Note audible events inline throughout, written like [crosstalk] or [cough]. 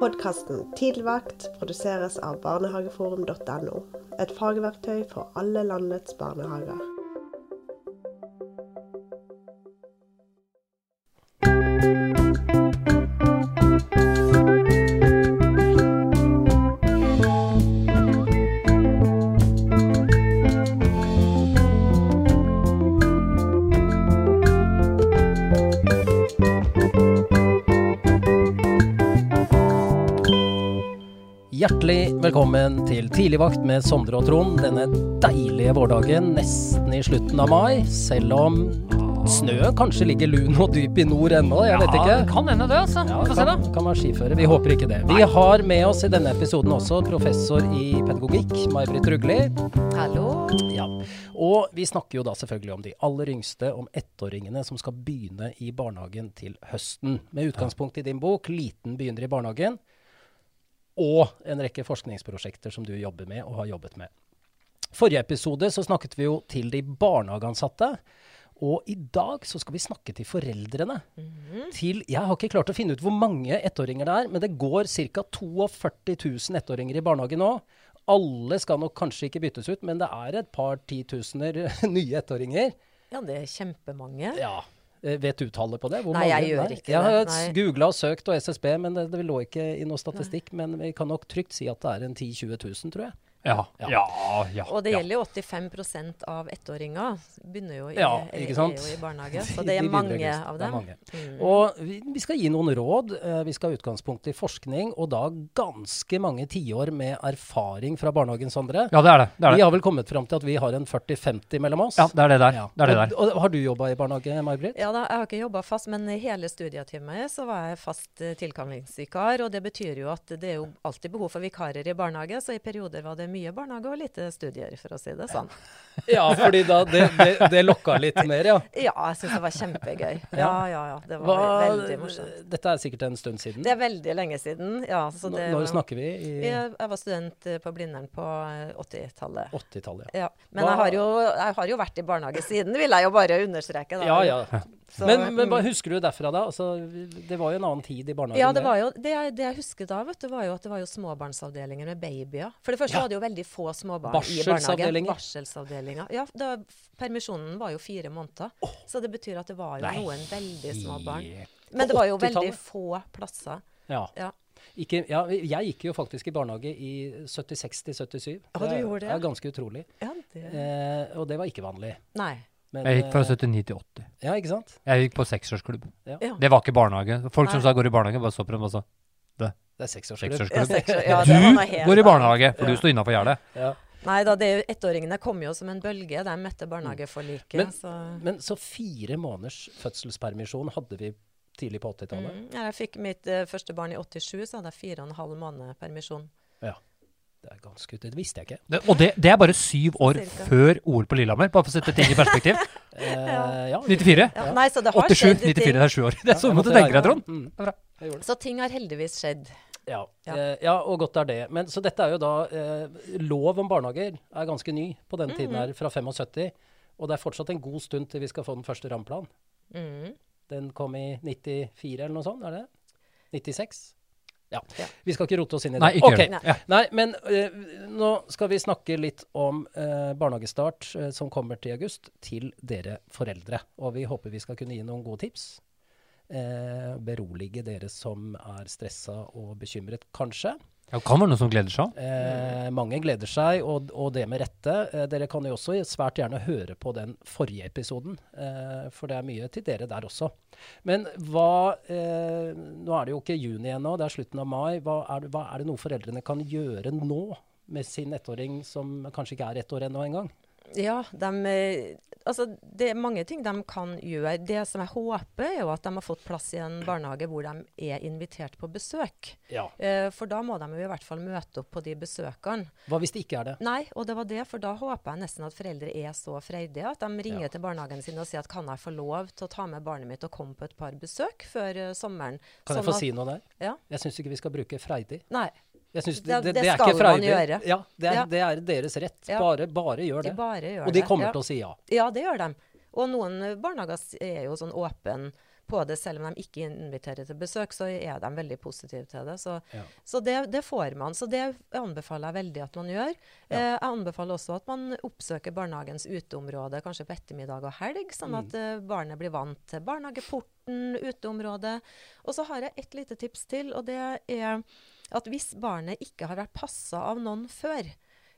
Podkasten Tidligvakt produseres av barnehageforum.no. Et fagverktøy for alle landets barnehager. Velkommen til Tidligvakt med Sondre og Trond denne deilige vårdagen nesten i slutten av mai. Selv om snøen kanskje ligger lun og dyp i nord ennå, jeg vet ikke. Ja, kan hende det, altså. Ja, Vi får se, da. kan være skiføre. Vi håper ikke det. Vi har med oss i denne episoden også professor i pedagogikk, May-Britt Rugli. Hallo. Ja. Og vi snakker jo da selvfølgelig om de aller yngste, om ettåringene som skal begynne i barnehagen til høsten. Med utgangspunkt i din bok 'Liten begynner i barnehagen', og en rekke forskningsprosjekter som du jobber med og har jobbet med. Forrige episode så snakket vi jo til de barnehageansatte. Og i dag så skal vi snakke til foreldrene. Til, jeg har ikke klart å finne ut hvor mange ettåringer det er, men det går ca. 42 000 ettåringer i barnehage nå. Alle skal nok kanskje ikke byttes ut, men det er et par titusener [laughs] nye ettåringer. Ja, det er kjempemange. Ja. Eh, Vet du tallet på det? Hvor Nei, jeg mange? gjør ikke jeg har det, googla og søkt og SSB, men det, det lå ikke i noe statistikk. Men vi kan nok trygt si at det er en 10 000-20 000, tror jeg. Ja, Ja. ja, ja. Og det gjelder jo 85 av ettåringer. Begynner jo i, Ja, er, er jo i barnehage. [laughs] Så det er mange av dem. mange. Mm. Og vi, vi skal gi noen råd. Eh, vi skal ha utgangspunkt i forskning, og da ganske mange tiår med erfaring fra barnehagen, Sondre. ja, det er det. det, er Vi har vel kommet fram til at vi har en 40-50 mellom oss. Ja, det er det der. Ja. Det er det der. Og, og har du jobba i barnehage, May-Britt? Ja da, jeg har ikke jobba fast, men hele studietimen så var jeg fast eh, tilkallingsvikar. Og det betyr jo at det er jo alltid behov for vikarer i barnehage, så i perioder var det mye barnehage og lite studier, for å si det sånn. [laughs] Ja, fordi da det, det, det lokka litt mer, ja. [laughs] Ja, jeg syns det var kjempegøy. [laughs] Ja, ja, ja. Det var Hva, veldig morsomt. dette er sikkert en stund siden. Det er veldig lenge siden. Ja, så det Når snakker vi? I Jeg, jeg var student eh, på Blindern på eh, 80-tallet. 80-tallet? Ja. Ja. Men jeg har, jo, jeg har jo vært i barnehage siden, vil jeg jo bare understreke. Da. Ja, ja. Så, Men, men hva husker du derfra, da? Altså, det var jo en annen tid i barnehagen. ja, det var jo, det, jeg- det jeg husker da, vet du, var jo at det var jo småbarnsavdelinger med babyer. For det første Ja. var det jo veldig få småbarn i barnehagen. Barselsavdelinger. Ja, da, permisjonen var jo fire måneder. Så det betyr at det var jo Nei. noen veldig små barn. Men det var jo veldig få plasser. Ja. Ja. Ikke, ja, jeg gikk jo faktisk i barnehage i 76 til 77. Ja, du gjorde det, er ja. ganske utrolig. Ja, det Eh, og det var ikke vanlig. Nei. Men, Jeg gikk fra eh, 79 til 80. Ja, ikke sant? Jeg gikk på seksårsklubb. Ja. Det var ikke barnehage. Folk som Nei. sa går i barnehage, bare så på dem og sa Det er seksårsklubb. Ja, seks [laughs] ja, det Du går i barnehage, for Ja. du står innafor gjerdet. Ja. Nei da, det, ettåringene kom jo som en bølge, de møtte barnehageforliket. Men- så. Men så fire måneders fødselspermisjon hadde vi tidlig på 80-tallet. Mm. Ja, jeg fikk mitt uh, første barn i 87, så hadde jeg fire og en halv måned permisjon. Det er ganske Det visste jeg ikke. Det, og det, det er bare syv år Cirka. før OL på Lillehammer, bare for å sette ting i perspektiv. [laughs] Eh, ja. 94? Ja, nei, så det har 87, skjedd 94, ting. det er sju år. Det er sånn du tenker deg. Trond. Mm. Bra. Så ting har heldigvis skjedd. Ja. Ja. Eh, ja, og godt er det. Men, så dette er jo da eh, Lov om barnehager er ganske ny på denne tiden her, fra 75. Og det er fortsatt en god stund til vi skal få den første rammeplanen. Mm. Den kom i 94 eller noe sånt, er det? 96? Ja. Vi skal ikke rote oss inn i det. Nei, ikke okay. gjør det. Nei. Nei, men uh, nå skal vi snakke litt om uh, barnehagestart uh, som kommer til august, til dere foreldre. Og vi håper vi skal kunne gi noen gode tips. Eh, berolige dere som er stressa og bekymret, kanskje. Det kan være noen som gleder seg. Eh, mange gleder seg, og, og det med rette. Eh, dere kan jo også svært gjerne høre på den forrige episoden, eh, for det er mye til dere der også. Men hva eh, Nå er det jo ikke juni ennå, det er slutten av mai. Hva er, hva er det noe foreldrene kan gjøre nå med sin ettåring som kanskje ikke er ett år ennå engang? Ja, de, altså, det er mange ting de kan gjøre. Det som jeg håper, er jo at de har fått plass i en barnehage hvor de er invitert på besøk. Ja. Eh, for da må de jo i hvert fall møte opp på de besøkene. Hva hvis det ikke er det? Nei, og det var det, for da håper jeg nesten at foreldre er så freidige at de ringer Ja. til barnehagen sin og sier at kan jeg få lov til å ta med barnet mitt og komme på et par besøk før uh, sommeren. Kan jeg Sånn få at- si noe der? Ja. Jeg syns ikke vi skal bruke freidig. Nei. Det- det, det, det er skal ikke man gjøre. Ja, det er, Ja. det er deres rett. Ja. Bare, bare gjør De det. bare gjør Og de kommer til å si ja. Ja, det gjør de. Og noen eh, barnehager er jo sånn åpen på det, selv om de ikke inviterer til besøk, så er de veldig positive til det. Så, så det, det får man. Så det anbefaler jeg veldig at man gjør. Eh, jeg anbefaler også at man oppsøker barnehagens uteområde, kanskje på ettermiddag og helg, sånn Mm. at eh, barnet blir vant til barnehageporten, uteområdet. Og så har jeg et lite tips til, og det er at hvis barnet ikke har vært passa av noen før,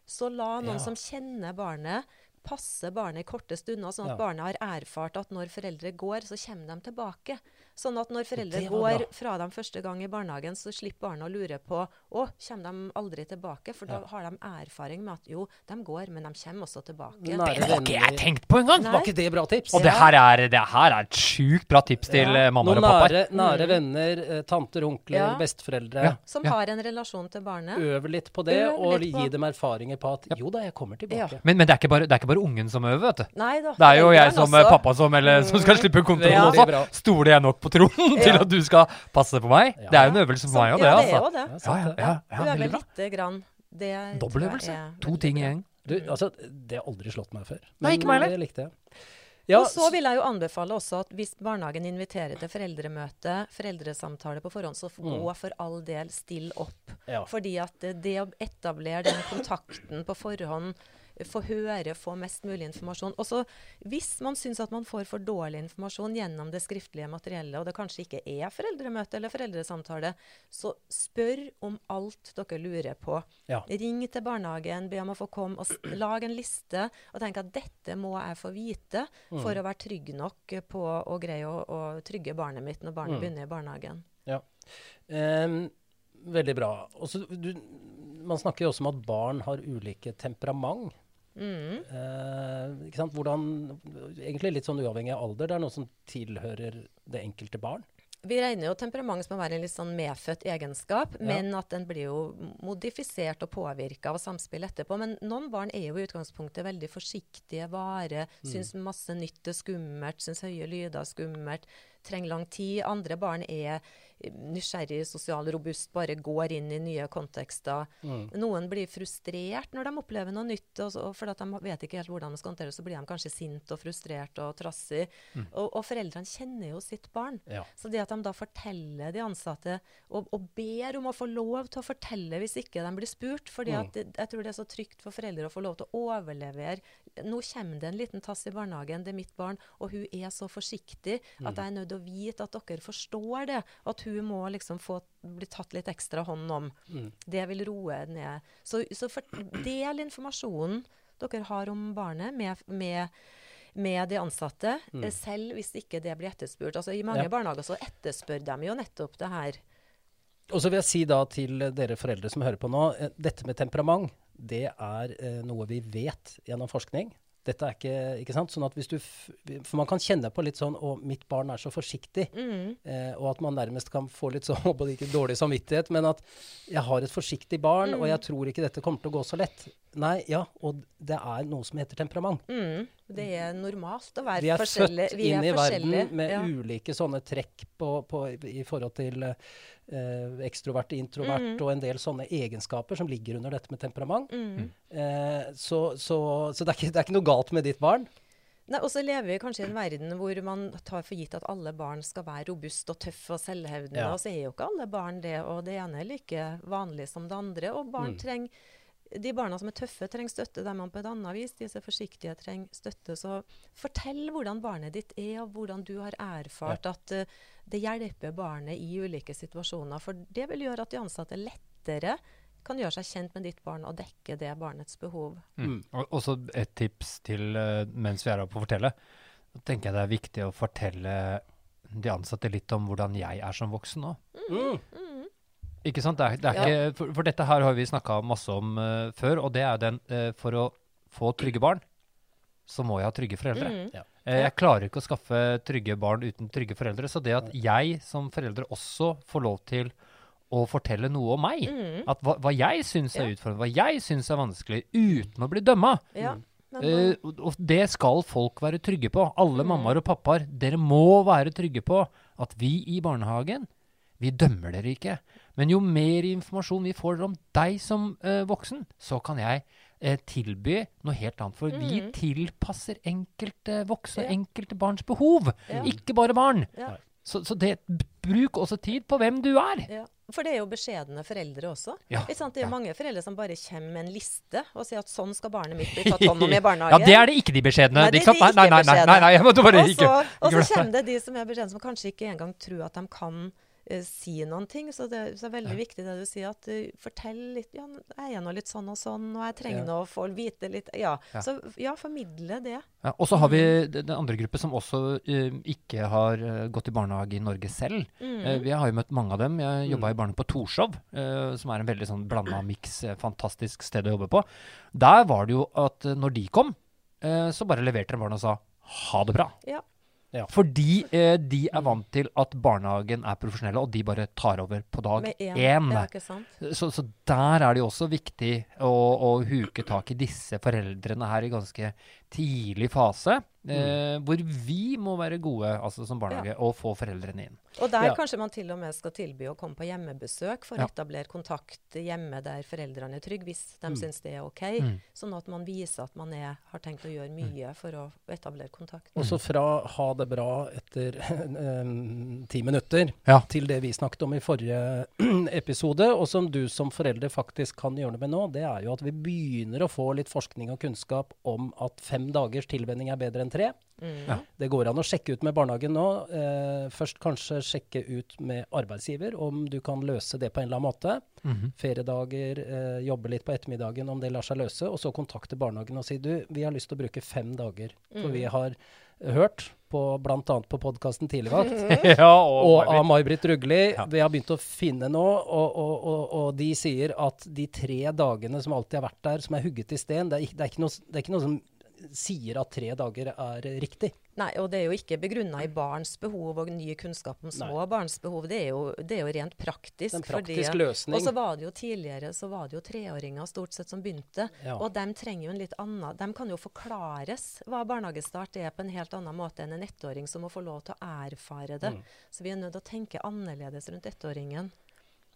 så la noen Ja. som kjenner barnet, passe barnet i korte stunder, sånn at Ja. barnet har erfart at når foreldre går, så kommer de tilbake. Sånn at når foreldre går fra dem første gang i barnehagen, så slipper barnet å lure på å, kommer de aldri tilbake? For da Ja. har de erfaring med at jo, de går, men de kommer også tilbake. Nære Det har ikke jeg tenkt på engang! Var ikke det bra tips? Og det her er, det her er et sjukt bra tips til Ja. eh, mammaer og pappaer. nære, nære venner, eh, tanter, onkler, Ja. besteforeldre. Ja. Som Ja. har en relasjon til barnet. Øv litt på det, litt og på. gi dem erfaringer på at jo da, jeg kommer tilbake. Men, men det, er ikke bare, det er ikke bare ungen som øver, vet du. Nei da. Det er jo jeg som eh, også. pappa som, eller, som skal slippe kontrollen Ja. også. Stoler jeg nok på Trond til Ja. at du skal passe på meg? Ja. Det er jo en øvelse for meg òg, det. ja, det er altså. jo det. Ja, Ja, sant ja, ja, ja, Øve veldig lite grann. Det jeg er To ting i gjeng. Du, altså, det har aldri slått meg før. Nei, ikke meg heller. Det likte jeg. Ja, og så vil jeg jo anbefale også at hvis barnehagen inviterer til foreldremøte, foreldresamtale på forhånd, så f- Mm. gå for all del still opp. Ja. Fordi at det, det å etablere den kontakten på forhånd, få høre, få mest mulig informasjon. Også hvis man syns at man får for dårlig informasjon gjennom det skriftlige materiellet, og det kanskje ikke er foreldremøte eller foreldresamtale, så spør om alt dere lurer på. Ja. Ring til barnehagen, be om å få komme, og lag en liste. Og tenk at dette må jeg få vite for å være trygg nok på å greie å, å trygge barnet mitt når barnet Mm. begynner i barnehagen. Ja. Um, veldig bra. Også, du, man snakker jo også om at barn har ulike temperament. Mm. Eh, ikke sant? Hvordan, egentlig litt sånn uavhengig av alder. Det er noe som tilhører det enkelte barn. Vi regner jo temperament som å være en litt sånn medfødt egenskap, Ja. men at den blir jo modifisert og påvirka av samspill etterpå. Men noen barn er jo i utgangspunktet veldig forsiktige, vare, Mm. syns masse nytt er skummelt, syns høye lyder er skummelt, trenger lang tid. Andre barn er nysgjerrig, sosial, robust, bare går inn i nye kontekster. Mm. Noen blir frustrert når de opplever noe nytt, og, og fordi de vet ikke helt hvordan de skal håndtere det, så blir de kanskje sint og frustrert og trassig. Og, og foreldrene kjenner jo sitt barn. Ja. Så det at de da forteller de ansatte, og, og ber om å få lov til å fortelle hvis ikke de blir spurt, fordi Mm. at jeg tror det er så trygt for foreldre å få lov til å overlevere. Nå kommer det en liten tass i barnehagen, det er mitt barn, og hun er så forsiktig at jeg er nødt å vite at dere forstår det, at hun må liksom få bli tatt litt ekstra hånd om. Mm. Det vil roe ned. Så, så for, del informasjonen dere har om barnet med, med med de ansatte, mm. selv hvis ikke det blir etterspurt. Altså, I mange Ja. barnehager så etterspør de jo nettopp det her. Og så vil jeg si da til dere foreldre som hører på nå, eh, dette med temperament, det er eh, noe vi vet gjennom forskning. Dette er ikke, ikke sant? Sånn at hvis du For man kan kjenne på litt sånn Å, mitt barn er så forsiktig. Eh, og at man nærmest kan få litt sånn [laughs] ikke dårlig samvittighet, men at jeg har et forsiktig barn, og jeg tror ikke dette kommer til å gå så lett. Nei, ja, og det er noe som heter temperament. Mm. Det er normalt å være Vi er forskjellig. født Vi er inn i verden med ja. ulike sånne trekk på, på, i forhold til eh, ekstrovert, introvert Mm. og en del sånne egenskaper som ligger under dette med temperament. Mm. Eh, så så, så det, er ikke, det er ikke noe galt med ditt barn. Nei, og så lever vi kanskje i en verden hvor man tar for gitt at alle barn skal være robuste og tøffe og selvhevdende. Ja. Og så er jo ikke alle barn det, og det ene er like vanlig som det andre. Og barn Mm. trenger de barna som er tøffe, trenger støtte. De man på et annet vis, de som er forsiktige, trenger støtte. Så fortell hvordan barnet ditt er, og hvordan du har erfart at uh, det hjelper barnet i ulike situasjoner. For det vil gjøre at de ansatte lettere kan gjøre seg kjent med ditt barn og dekke det barnets behov. Mm. Og også et tips til uh, mens vi er oppe å fortelle. Da tenker jeg det er viktig å fortelle de ansatte litt om hvordan jeg er som voksen. Mm. Ikke sant? Det er, det er Ja. ikke, for, for dette her har vi snakka masse om uh, før, og det er den uh, For å få trygge barn, så må jeg ha trygge foreldre. Mm. Ja. Uh, jeg klarer ikke å skaffe trygge barn uten trygge foreldre. Så det at jeg som foreldre også får lov til å fortelle noe om meg, Mm. at hva, hva jeg syns er Ja. utfordrende, hva jeg syns er vanskelig, uten å bli dømma, Ja. Eh, og det skal folk være trygge på. Alle mammaer og pappaer. Dere må være trygge på at vi i barnehagen, vi dømmer dere ikke. Men jo mer informasjon vi får om deg som eh, voksen, så kan jeg eh, tilby noe helt annet. For vi Mhm. tilpasser enkelte voksne, Ja. enkelte barns behov. Ja. Ikke bare barn. Ja. Så, så det, bruk også tid på hvem du er. Ja, For det er jo beskjedne foreldre også. Ja, Ikke sant? Det er ja. mange foreldre som bare kommer med en liste og sier at sånn skal barnet mitt bli tatt hånd om i barnehagen. [laughs] Ja, det er det ikke de beskjedne. Nei, det ikke sant? de nei, nei, nei, nei, nei, nei, nei, nei, nei, nei. så glemme kommer det de som er beskjedne, som kanskje ikke engang tror at de kan eh, si noen ting. Så det, så er veldig viktig det du sier, at uh, fortell litt Ja, jeg er nå litt sånn og sånn, og jeg trenger Ja. nå å få vite litt Ja. Ja. Så ja, formidle det. Ja, og så har vi Mm. den andre gruppe som også uh, ikke har eh, gått i barnehage i Norge selv. Mm. Eh, vi har jo møtt mange av dem. Jeg jobba i barnehage på Torshov, eh, som er en veldig sånn blanda miks, eh, fantastisk sted å jobbe på. Der var det jo at eh, når de kom, eh, så bare leverte de barna og sa ha det bra. Ja. Ja. Fordi eh, de er vant til at barnehagen er profesjonelle, og de bare tar over på dag én. Så, så der er det jo også viktig å, å huke tak i disse foreldrene her i ganske tidlig fase. Eh, hvor vi må være gode altså som barnehage og få foreldrene inn. Og der Ja. kanskje man til og med skal tilby å komme på hjemmebesøk for Ja. å etablere kontakt hjemme der foreldrene er trygge, hvis de Mm. syns det er OK. Mm. Sånn at man viser at man er, har tenkt å gjøre mye for å etablere kontakt. Og så fra ha det bra etter [laughs] ti minutter Ja. til det vi snakket om i forrige [clears throat] episode, og som du som forelder faktisk kan gjøre noe med nå, det er jo at vi begynner å få litt forskning og kunnskap om at fem dagers tilvenning er bedre enn tre. Mm. Ja. Det går an å sjekke ut med barnehagen nå. Eh, først kanskje sjekke ut med arbeidsgiver om du kan løse det på en eller annen måte. Mhm. Feriedager, eh, jobbe litt på ettermiddagen om det lar seg løse. Og så kontakte barnehagen og si du, vi har lyst til å bruke fem dager. For vi har hørt på bl.a. på podkasten Tidligvakt [laughs] [laughs] ja, og, og av May-Britt Rugli. Ja. Vi har begynt å finne nå, og, og, og, og de sier at de tre dagene som alltid har vært der, som er hugget i sten, det er, ikke- det er, ikke, noe, det er ikke noe som sier at tre dager er riktig. Nei, og det er jo ikke begrunna i barns behov og ny kunnskap om små barns behov. Det er jo, det er jo rent praktisk. En praktisk fordi- praktisk løsning. Og så var det jo tidligere så var det jo treåringer stort sett som begynte. Ja. Og de trenger jo en litt annen De kan jo forklares hva barnehagestart er på en helt annen måte enn en ettåring som må få lov til å erfare Mm. det. Så vi er nødt til å tenke annerledes rundt ettåringen.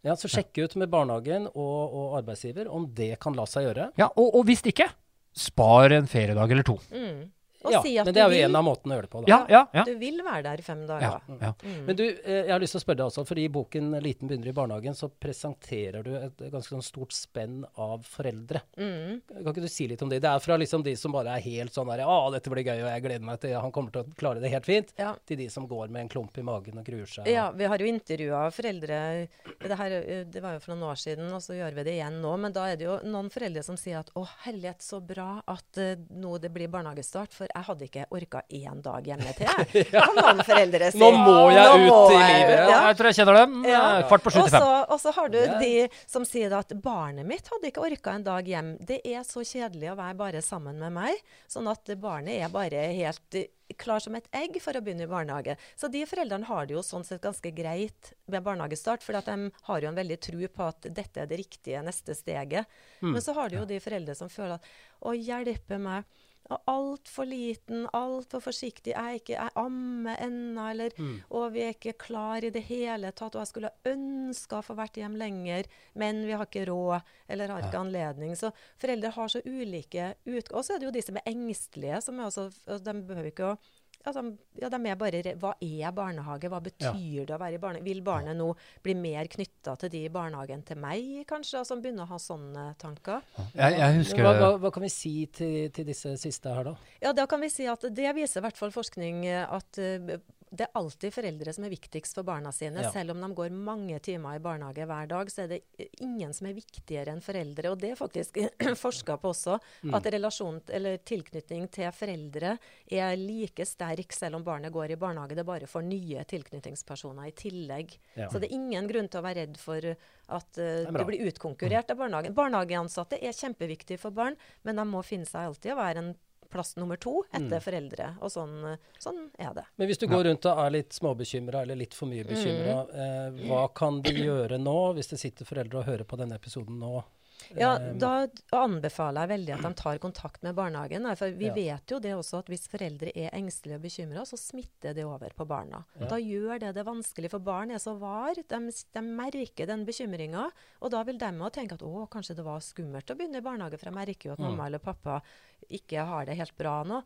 Ja, Så sjekke ut med barnehagen og, og arbeidsgiver om det kan la seg gjøre. Ja, og, og hvis ikke, spar en feriedag eller to. Mm. Og Ja, si at men det er jo vil. en av måtene å gjøre det på. Da. Ja, ja, ja. Du vil være der i fem dager. ja. Mm. Men du, eh, jeg har lyst til å spørre deg også, for i boken 'Liten begynner i barnehagen' så presenterer du et ganske sånn stort spenn av foreldre. Mm. Kan ikke du si litt om det? Det er fra liksom de som bare er helt sånn der 'Å, dette blir gøy, og jeg gleder meg til Han kommer til å klare det helt fint', Ja. til de som går med en klump i magen og gruer seg. Ja, vi har jo intervjua foreldre det, her, det var jo for noen år siden, og så gjør vi det igjen nå. Men da er det jo noen foreldre som sier at 'Å, herlighet, så bra at uh, nå det blir barnehagestart', for Jeg hadde ikke orka én dag hjemme til, [laughs] jeg. Kan noen foreldre si. Nå må jeg Nå ut må i livet. ja. Jeg tror jeg kjenner dem. Ja. Eh, Kvart på sju Og til fem. så- Og så har du Ja. de som sier at barnet mitt hadde ikke orka en dag hjem. Det er så kjedelig å være bare sammen med meg, sånn at barnet er bare helt eh, klar som et egg for å begynne i barnehage. Så de foreldrene har det jo sånn sett ganske greit ved barnehagestart, for de har jo en veldig tro på at dette er det riktige neste steget. Mm. Men så har du jo de foreldre som føler at å hjelpe meg. Og altfor liten, altfor forsiktig. Jeg ikke jeg ammer ennå, eller Mm. Og vi er ikke klar i det hele tatt. Og jeg skulle ønska å få vært hjem lenger, men vi har ikke råd eller har ikke anledning. Så foreldre har så ulike ut... Og så er det jo de som er engstelige, som er også De behøver ikke å ja, de, ja, de er bare Hva er barnehage? Hva betyr det å være i barnehage? Vil barnet nå bli mer knytta til de i barnehagen til meg, kanskje? Og som begynner å ha sånne tanker? Jeg, jeg husker hva, hva, hva kan vi si til, til disse siste her, da? Ja, da kan vi si at det viser i hvert fall forskning at eh, det er alltid foreldre som er viktigst for barna sine. Ja. Selv om de går mange timer i barnehage hver dag, så er det eh, ingen som er viktigere enn foreldre. Og det er faktisk [clears throat] forska på også, Mm. at relasjon eller tilknytning til foreldre er like sterk selv om barnet går i barnehage. Det bare får nye tilknytningspersoner i tillegg. Ja. Så det er ingen grunn til å være redd for at eh, er du blir utkonkurrert av barnehagen. Barnehageansatte er kjempeviktige for barn, men de må finne seg alltid å være en plass nummer to etter Mm. foreldre. Og sånn, sånn er det. Men hvis du går rundt og er litt småbekymra eller litt for mye bekymra, eh, hva kan de gjøre nå, hvis det sitter foreldre og hører på denne episoden nå? Ja, Eh, Da anbefaler jeg veldig at de tar kontakt med barnehagen. For vi Ja. vet jo det også at hvis foreldre er engstelige og bekymra, så smitter det over på barna. Ja. Da gjør det det vanskelig, for barn er så var. De, de merker den bekymringa. Og da vil de òg tenke at å, kanskje det var skummelt å begynne i barnehage, for jeg merker jo at Mm. mamma eller pappa ikke har det helt bra nå.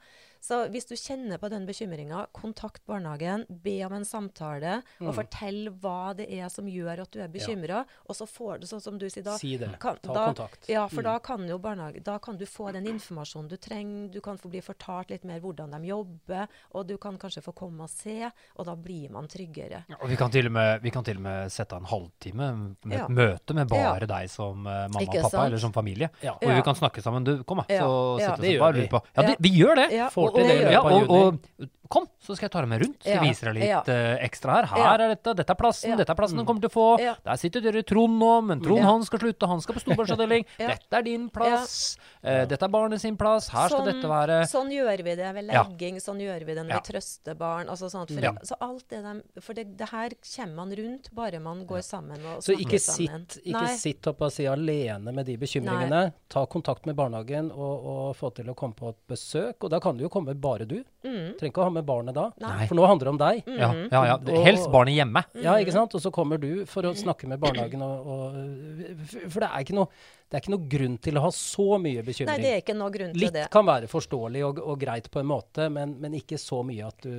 Så hvis du kjenner på den bekymringa, kontakt barnehagen, be om en samtale, og Mm. fortell hva det er som gjør at du er bekymra. Og så får du, sånn som du sier da Si det. kan- Ta da- kontakt. Ja, for Mm. da kan jo barnehage, da kan du få den informasjonen du trenger. Du kan få bli fortalt litt mer hvordan de jobber, og du kan kanskje få komme og se, og da blir man tryggere. Og vi kan, til og med, vi kan til og med sette av en halvtime med Ja. et møte med bare Ja. deg som eh, mamma Ikke og pappa, sant? eller som familie. Ja. Hvor Ja. vi kan snakke sammen. Du, kom da, Ja. så Ja. sitter Det vi gjør vi. på. Ja, det, vi gjør det! Ja, Får og- til og- det i løpet Ja, av og, juni. og kom, så skal jeg ta deg med rundt. Skal Ja. vise deg litt Ja. eh, ekstra her. Her Ja. er dette, dette er plassen, Ja. dette er plassen du kommer til å få. Ja. Der sitter dere Trond nå, men Trond Ja. han skal slutte, han skal på storbarnsavdeling. [laughs] Ja. Dette er din plass. Uh, dette er barnet sin plass. Her skal dette være Sånn gjør vi det ved Ja. legging, sånn gjør vi det når Ja. vi trøster barn. Altså sånn at for, Ja. Så alt det de, For det, det her kommer man rundt bare man går sammen og Så ikke sitt, ikke sitt opp og si alene med de bekymringene. Ta kontakt med barnehagen og, og få til å komme på et besøk. Og da kan du jo komme bare du. Mm. Trenger ikke å ha med barnet da. Nei. For nå handler det om deg. Ja, ja, ja. Helst barnet hjemme. Ja, ikke sant? Og så kommer du for å snakke med barnehagen og, og For det er ikke noe, det er ikke noe grunn til å ha så mye bekymring. Nei, det er ikke noe grunn til Litt det. kan være forståelig og, og greit på en måte, men, men ikke så mye at du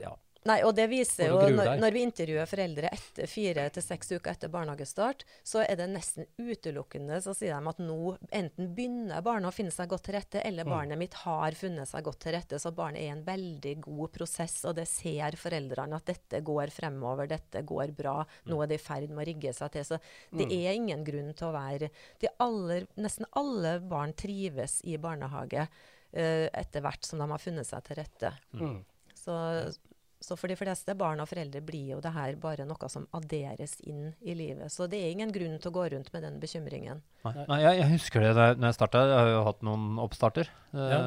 Ja. Nei, og det viser jo, når, når vi intervjuer foreldre etter fire til seks uker etter barnehagestart, så er det nesten utelukkende så sier de at nå enten begynner barnet å finne seg godt til rette, eller Mm. barnet mitt har funnet seg godt til rette. Så barnet er i en veldig god prosess, og det ser foreldrene at dette går fremover, dette går bra. Nå er det i ferd med å rigge seg til. Så det Mm. er ingen grunn til å være de aller, Nesten alle barn trives i barnehage uh, etter hvert som de har funnet seg til rette. Mm. Så, så for de fleste barn og foreldre blir jo det her bare noe som adderes inn i livet. Så det er ingen grunn til å gå rundt med den bekymringen. Nei, nei jeg, jeg husker det da jeg- når jeg starta. Jeg har jo hatt noen oppstarter, eh, Ja.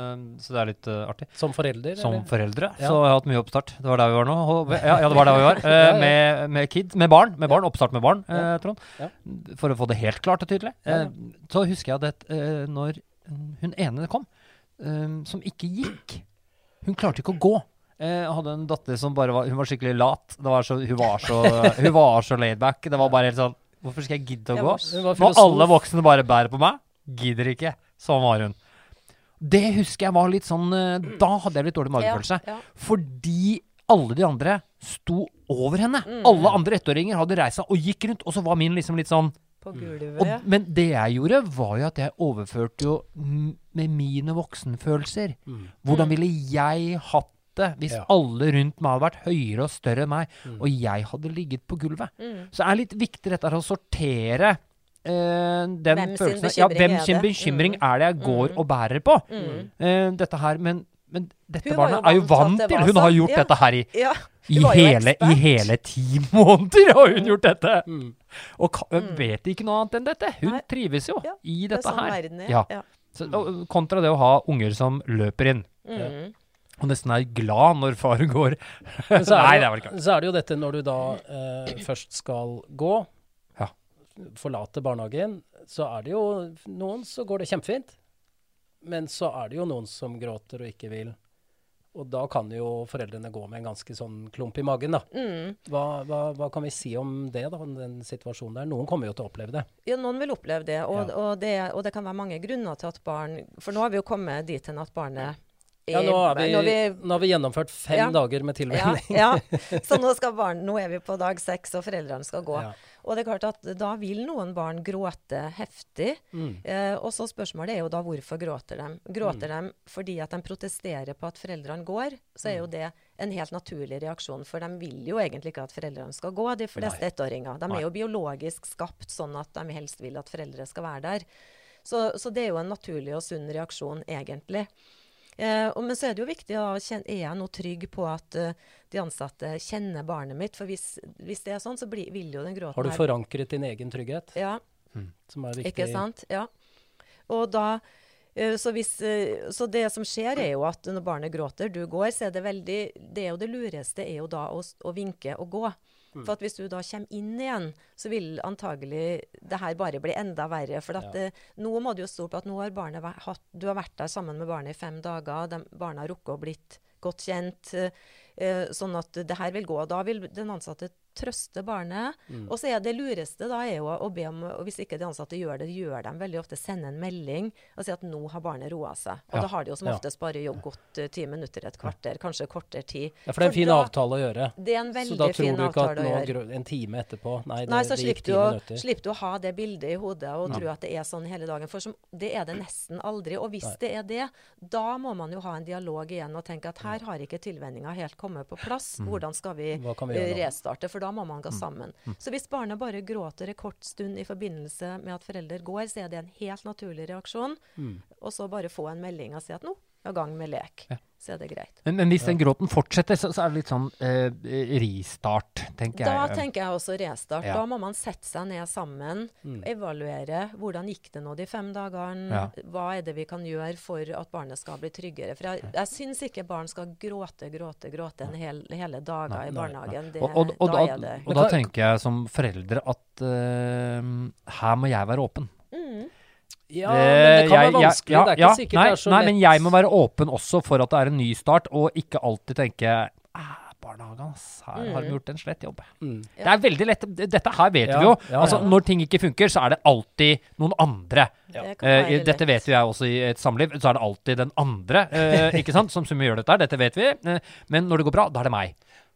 så det er litt uh, artig. Som forelder? Som eller? foreldre Ja. så jeg har hatt mye oppstart. Det var der vi var nå. Ja, ja det var der vi var. [laughs] Eh, Ja, ja. Med, med kid, med barn. Med barn, Oppstart med barn, eh, Trond. Ja. For å få det helt klart og tydelig. Ja, ja. Eh, så husker jeg at når hun ene kom, som ikke gikk Hun klarte ikke å gå. Eh, Jeg hadde en datter som bare var Hun var skikkelig lat. Det var så, hun var så, hun var så laidback. Det var bare helt sånn Hvorfor skal jeg gidde å gå? Når alle voksne bare bærer på meg, gidder ikke. Sånn var hun. Det husker jeg var litt sånn eh, Da hadde jeg litt dårlig magefølelse. Ja, ja. Fordi alle de andre sto over henne. Mm. Alle andre ettåringer hadde reist seg og gikk rundt, og så var min liksom litt sånn På og. Men det jeg gjorde, var jo at jeg overførte jo med mine voksenfølelser. Mm. Hvordan ville jeg hatt det hvis Ja. alle rundt meg hadde vært høyere og større enn meg, Mm. og jeg hadde ligget på gulvet? Mm. Så det er litt viktig dette her å sortere Uh, den Hvem sin følelsen Ja, bekymring hvem sin det? bekymring Mm. er det jeg går Mm. og bærer på? Mm. Eh, dette her, men, men dette Hun barnet er jo vant til det Hun har gjort Ja. dette her i, Ja, i, hun hele, i hele ti måneder har hun gjort dette! Mm. Og ka, vet ikke noe annet enn dette. Hun Nei. trives jo Ja, i Det er dette sånn her. er. Ja. Ja. Så, og, kontra det å ha unger som løper inn. Mm. Og nesten er glad når far [laughs] går. Så er, Nei, det, var ikke jo- så er det jo dette når du da eh, først skal gå, Ja. forlate barnehagen, så er det jo noen så går det kjempefint. Men så er det jo noen som gråter og ikke vil. Og da kan jo foreldrene gå med en ganske sånn klump i magen, da. Mm. Hva, hva, hva kan vi si om det, da, om den situasjonen der? Noen kommer jo til å oppleve det. Ja, noen vil oppleve det og, Ja. og det. og det kan være mange grunner til at barn For nå har vi jo kommet dit hen at barnet Ja, nå, vi, nå vi- nå har vi gjennomført fem Ja. dager med ja, tilvenning. ja. [laughs] Så nå, skal barn, nå er vi på dag seks, og foreldrene skal gå. Ja. Og det er klart at da vil noen barn gråte heftig. Mm. Eh, og så spørsmålet er jo da hvorfor gråter de? Gråter Mm. de fordi at de protesterer på at foreldrene går, så er jo det en helt naturlig reaksjon. For de vil jo egentlig ikke at foreldrene skal gå, de fleste ettåringer. De er jo biologisk skapt sånn at de helst vil at foreldre skal være der. Så, så det er jo en naturlig og sunn reaksjon, egentlig. Eh, men så er det jo viktig å kjenne Er jeg nå trygg på at uh, de ansatte kjenner barnet mitt? For hvis, hvis det er sånn, så blir, vil jo den gråten Har du forankret din egen trygghet, Ja, som er viktig? ikke sant? Ja. Og da eh, så, hvis, eh, så det som skjer, er jo at når barnet gråter, du går, så er det veldig Det er jo det lureste er jo da å, å vinke og gå. Mm. For at hvis du da kommer inn igjen, så vil antagelig det her bare bli enda verre. For at eh, nå må du jo stole på at nå har barnet hatt, du har vært der sammen med barnet i fem dager. De, barna har rukket å blitt godt kjent. eh, sånn at det her vil gå. Da vil den ansatte trøste barnet. Mm. Og så er det lureste da er jo å be om, og hvis ikke de ansatte gjør det, gjør de veldig ofte sende en melding og si at nå har barnet roa seg. Og Ja. da har de jo som oftest bare jobbet gått eh, ti minutter, et kvarter, kanskje kortere tid. Ja, for det er en fin da- avtale å gjøre. Det er en veldig fin avtale å gjøre. Så da tror du ikke at nå, en time etterpå Nei, det, Nei, så det gikk ti minutter. slipper du å ha det bildet i hodet og tro at det er sånn hele dagen. For som, det er det nesten aldri. Og hvis Nei. det er det, da må man jo ha en dialog igjen og tenke at her har ikke tilvenninga helt kommet på plass. Hvordan skal vi, vi restarte? For da må man gå sammen. Så hvis barnet bare gråter en kort stund i forbindelse med at forelder går, så er det en helt naturlig reaksjon. Mm. Og så bare få en melding og si at nå er gang med lek. Ja. Så er det greit. Men, men hvis den gråten fortsetter, så, så er det litt sånn eh, ristart, tenker Da jeg. tenker jeg også restart. Ja. Da må man sette seg ned sammen, evaluere. Hvordan gikk det nå de fem dagene? Ja. Hva er det vi kan gjøre for at barnet skal bli tryggere? For jeg, jeg syns ikke barn skal gråte, gråte, gråte en hel, hele dager Nei, i nei, barnehagen. Det, og, og, og, da da, er det og da tenker jeg som foreldre at uh, her må jeg være åpen. mm. Ja, men det kan være jeg- vanskelig. ja, det er ikke ja, sikkert nei, det er så nei, lett. men jeg må være åpen også for at det er en ny start, og ikke alltid tenke «Ah, Barnehagen, ass. Her har de Mm. gjort en slett jobb. Mm. Det er veldig lett. Dette her vet Ja, vi jo. ja, altså, ja. Når ting ikke funker, så er det alltid noen andre. Det uh, Eh, dette vet jo jeg også i et samliv. Så er det alltid den andre uh, [laughs] ikke sant, som, som gjør dette. Dette vet vi. Uh, men når det går bra, da er det meg.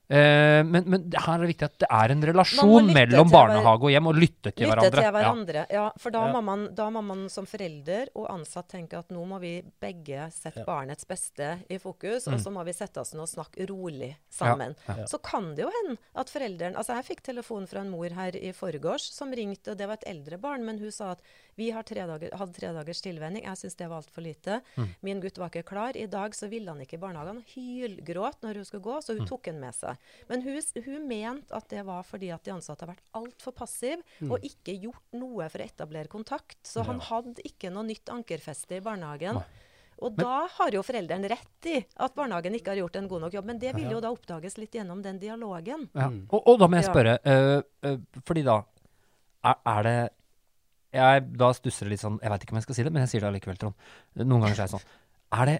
Eh, men, men her er det viktig at det er en relasjon mellom barnehage og hjem, og lytte til Lytte hverandre. til Ja. hverandre. Ja. for da, Ja. Må man, da må man som forelder og ansatt tenke at nå må vi begge sette Ja. barnets beste i fokus, Mm. og så må vi sette oss ned og snakke rolig sammen. Ja, ja. Så kan det jo hende at forelderen Altså, jeg fikk telefon fra en mor her i forgårs som ringte, og det var et eldre barn, men hun sa at vi har tre dager, hadde tre dagers tilvenning. Jeg syns det var altfor lite. Mm. Min gutt var ikke klar. I dag så ville han ikke i barnehagen. Hylgråt når hun skulle gå, så hun Mm. tok han med seg. Men hun, hun mente at det var fordi at de ansatte har vært altfor passive Mm. og ikke gjort noe for å etablere kontakt. Så han hadde ikke noe nytt ankerfeste i barnehagen. Nei. Og da har jo forelderen rett i at barnehagen ikke har gjort en god nok jobb. Men det vil jo da oppdages litt gjennom den dialogen. Ja. Mm. Og, og da må jeg Ja. spørre, eh, eh, fordi da er, er det jeg, Da stusser det litt sånn Jeg veit ikke om jeg skal si det, men jeg sier det allikevel, Trond. Noen ganger så er jeg sånn Er det,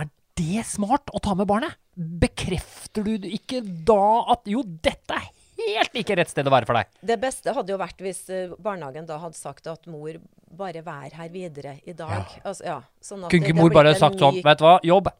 er det smart å ta med barnet? Bekrefter du ikke da at jo, dette er helt ikke rett sted å være for deg? Det beste hadde jo vært hvis eh, barnehagen da hadde sagt at mor bare vær her videre i dag. Ja. Altså, ja, sånn Kunne ikke mor bare sagt sånn ny- Vet du hva, jobb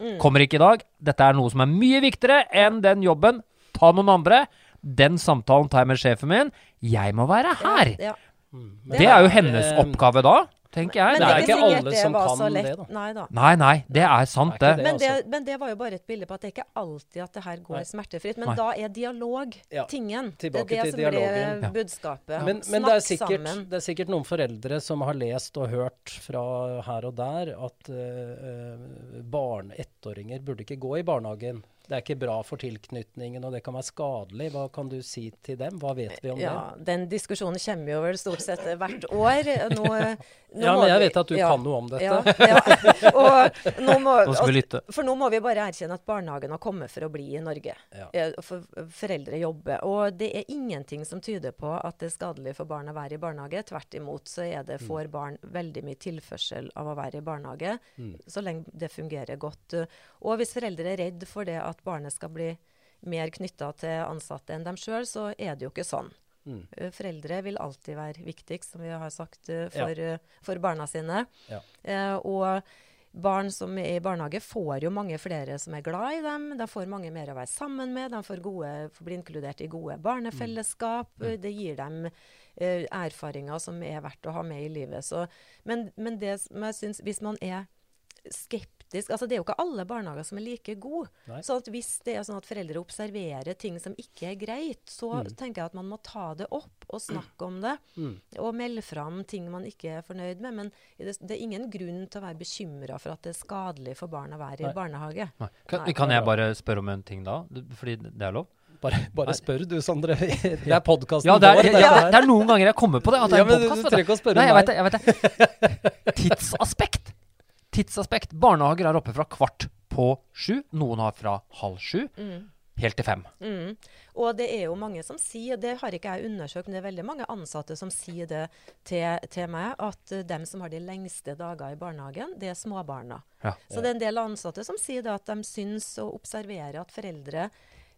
Mm. kommer ikke i dag. Dette er noe som er mye viktigere enn den jobben. Ta noen andre. Den samtalen tar jeg med sjefen min. Jeg må være her. Ja. Det er jo hennes Eh, oppgave da. tenker jeg. Men det er ikke alle som kan så det, da. Nei da. Nei, nei, det er sant, Det er det. det. Men det, altså. men det var jo bare et bilde på at det er ikke alltid at det her går Nei. smertefritt. Men Nei. da er dialog Ja, tingen. tilbake det er det til som dialogen. blir budskapet. Men, men det, er Snakk sikkert, sammen. det er sikkert noen foreldre som har lest og hørt fra her og der at uh, barn, ettåringer, burde ikke gå i barnehagen. Det er ikke bra for tilknytningen, og det kan være skadelig. Hva kan du si til dem? Hva vet vi om Ja, den diskusjonen kommer jo vel stort sett hvert år. Nå, nå? [laughs] Ja, men jeg vi- vet at du ja, kan noe om dette. Ja, ja. [laughs] Og nå må, Nå skal vi lytte. For nå må vi bare erkjenne at barnehagen har kommet for å bli i Norge. Ja. For foreldre jobber. Og det er ingenting som tyder på at det er skadelig for barn å være i barnehage. Tvert imot så er det Mm. for barn veldig mye tilførsel av å være i barnehage, Mm. så lenge det fungerer godt. Og hvis foreldre er redd for det at barnet skal bli mer knytta til ansatte enn dem sjøl, så er det jo ikke sånn. Mm. Eh, Foreldre vil alltid være viktigst, som vi har sagt, for, Ja. for, eh, barna sine. Ja. Eh, og barn som er i barnehage, får jo mange flere som er glad i dem. De får mange mer å være sammen med. De får, gode, får bli inkludert i gode barnefellesskap. Mm. Det gir dem eh, erfaringer som er verdt å ha med i livet. Så, men, men det som jeg syns Hvis man er skeptisk altså Det er jo ikke alle barnehager som er like gode. Nei. Så at hvis det er sånn at foreldre observerer ting som ikke er greit, så tenker jeg at man må ta det opp og snakke om det. Mm. Og melde fram ting man ikke er fornøyd med. Men det, det er ingen grunn til å være bekymra for at det er skadelig for barn å være Nei. i barnehage. Nei. Kan, Nei. kan jeg bare spørre om en ting da? Fordi det er lov? Bare, bare spør du, Sondre. [laughs] Det er podkasten Ja, vår. ja, det, er noen ganger jeg kommer på det. At det Ja, er men en du podcast, trenger ikke å spørre Nei, jeg meg. vet det. Jeg vet det. [laughs] Tidsaspekt. Tidsaspekt. Barnehager er oppe fra kvart på sju. Noen har fra halv sju helt til fem. Mm. Og det er jo mange som sier, det har ikke jeg undersøkt, men det er veldig mange ansatte som sier det til, til meg, at uh, dem som har de lengste dager i barnehagen, det er småbarna. Ja. Så det er en del ansatte som sier det at de syns og observerer at foreldre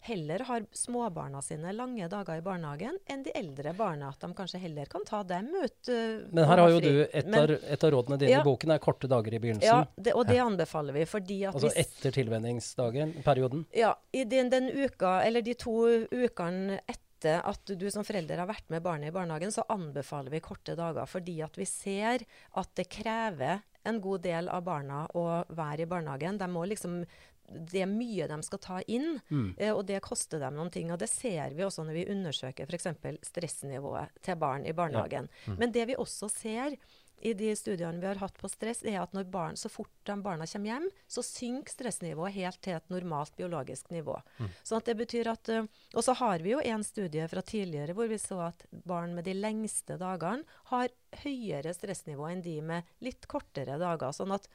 heller har småbarna sine lange dager i barnehagen enn de eldre barna. At de kanskje heller kan ta dem ut. uh, Men her har jo du et, Men- av, et av rådene dine Ja. i boken er korte dager i begynnelsen. Ja, det, og det anbefaler vi, fordi at Altså hvis etter tilvenningsdagen, perioden. Ja, i den, den uka, eller de to ukene etter at du som forelder har vært med barnet i barnehagen, så anbefaler vi korte dager. Fordi at vi ser at det krever en god del av barna å være i barnehagen. De må liksom det er mye de skal ta inn, eh, og det koster dem noen ting. og Det ser vi også når vi undersøker f.eks. stressnivået til barn i barnehagen. Men det vi også ser i de studiene vi har hatt på stress, er at når barn, så fort de barna kommer hjem, så synker stressnivået helt til et normalt biologisk nivå. Sånn at det betyr at, eh, Og så har vi jo en studie fra tidligere hvor vi så at barn med de lengste dagene har høyere stressnivå enn de med litt kortere dager. Sånn at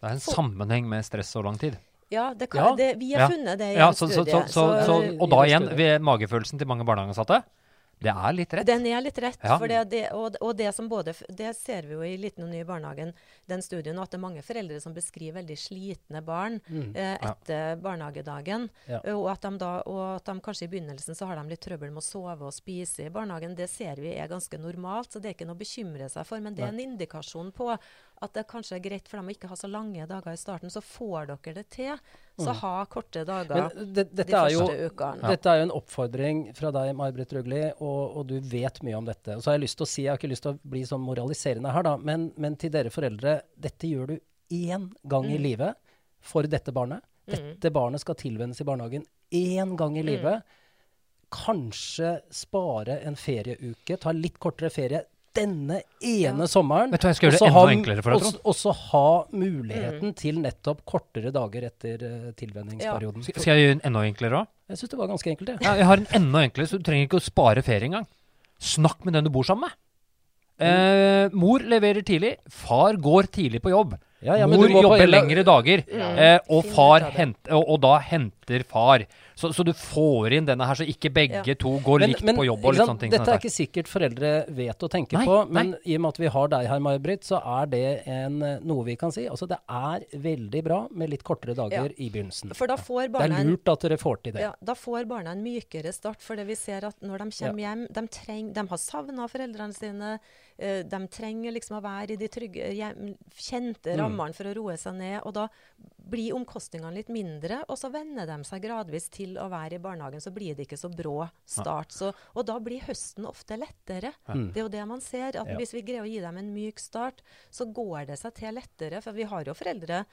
Det er en sammenheng med stress og lang tid. Ja, det kan, Ja. Det, vi har Ja. funnet det i Ja, så, så, så, så, og da igjen, ved magefølelsen til mange barnehageansatte, det er litt rett. Den er litt rett. Ja. Det, det, og, og det som både Det ser vi jo i Liten og ny i barnehagen, den studien, at det er mange foreldre som beskriver veldig slitne barn eh, etter barnehagedagen. Ja. eh, Og, at de da, og at de kanskje i begynnelsen så har de litt trøbbel med å sove og spise i barnehagen. Det ser vi er ganske normalt, så det er ikke noe å bekymre seg for. Men det er en indikasjon på at det kanskje er greit for dem å ikke ha så lange dager i starten. Så får dere det til. Så ha korte dager det, de jo, første ukene. dette er jo en oppfordring fra deg, May-Britt Røgli, og, og du vet mye om dette. Og så har jeg lyst til å si, jeg har ikke lyst til å bli sånn moraliserende her, da, men, men til dere foreldre, dette gjør du én gang i livet for dette barnet. Dette barnet skal tilvennes i barnehagen én gang i livet. Kanskje spare en ferieuke, ta litt kortere ferie denne ene sommeren. Vet du hva, jeg skal gjøre det enda ha- enklere for deg, og Trond. Også ha muligheten til nettopp kortere dager etter uh, tilvenningsperioden. Skal skal jeg gjøre den enda enklere òg? Jeg syns det var ganske enkelt, jeg. Ja, jeg har en enda enklere, så du trenger ikke å spare ferie engang. Snakk med den du bor sammen med. Eh, mor leverer tidlig, far går tidlig på jobb. Ja, ja, men mor du må på jobber lengre dager, eh, og, far hent, og, og da henter far. Så, så du får inn denne her, så ikke begge Ja. to går likt på jobb og litt sant, sånne ting. Dette er ikke sikkert foreldre vet og tenker Nei, på, nei. men i og med at vi har deg her, May-Britt, så er det en, eh, noe vi kan si. Altså, det er veldig bra med litt kortere dager i begynnelsen. For da får Det er lurt at dere får til det. Ja, da får barna en mykere start, for det vi ser at når de kommer hjem De, treng, de har savna foreldrene sine. eh, de trenger liksom å være i de trygge, hjem, kjente rammene for å roe seg ned. Og da blir omkostningene litt mindre, og så venner de seg gradvis til til å være i barnehagen, så blir det ikke så brå start. Så, og da blir høsten ofte lettere. Det er jo det man ser. at Ja. Hvis vi greier å gi dem en myk start, så går det seg til lettere. For vi har jo foreldre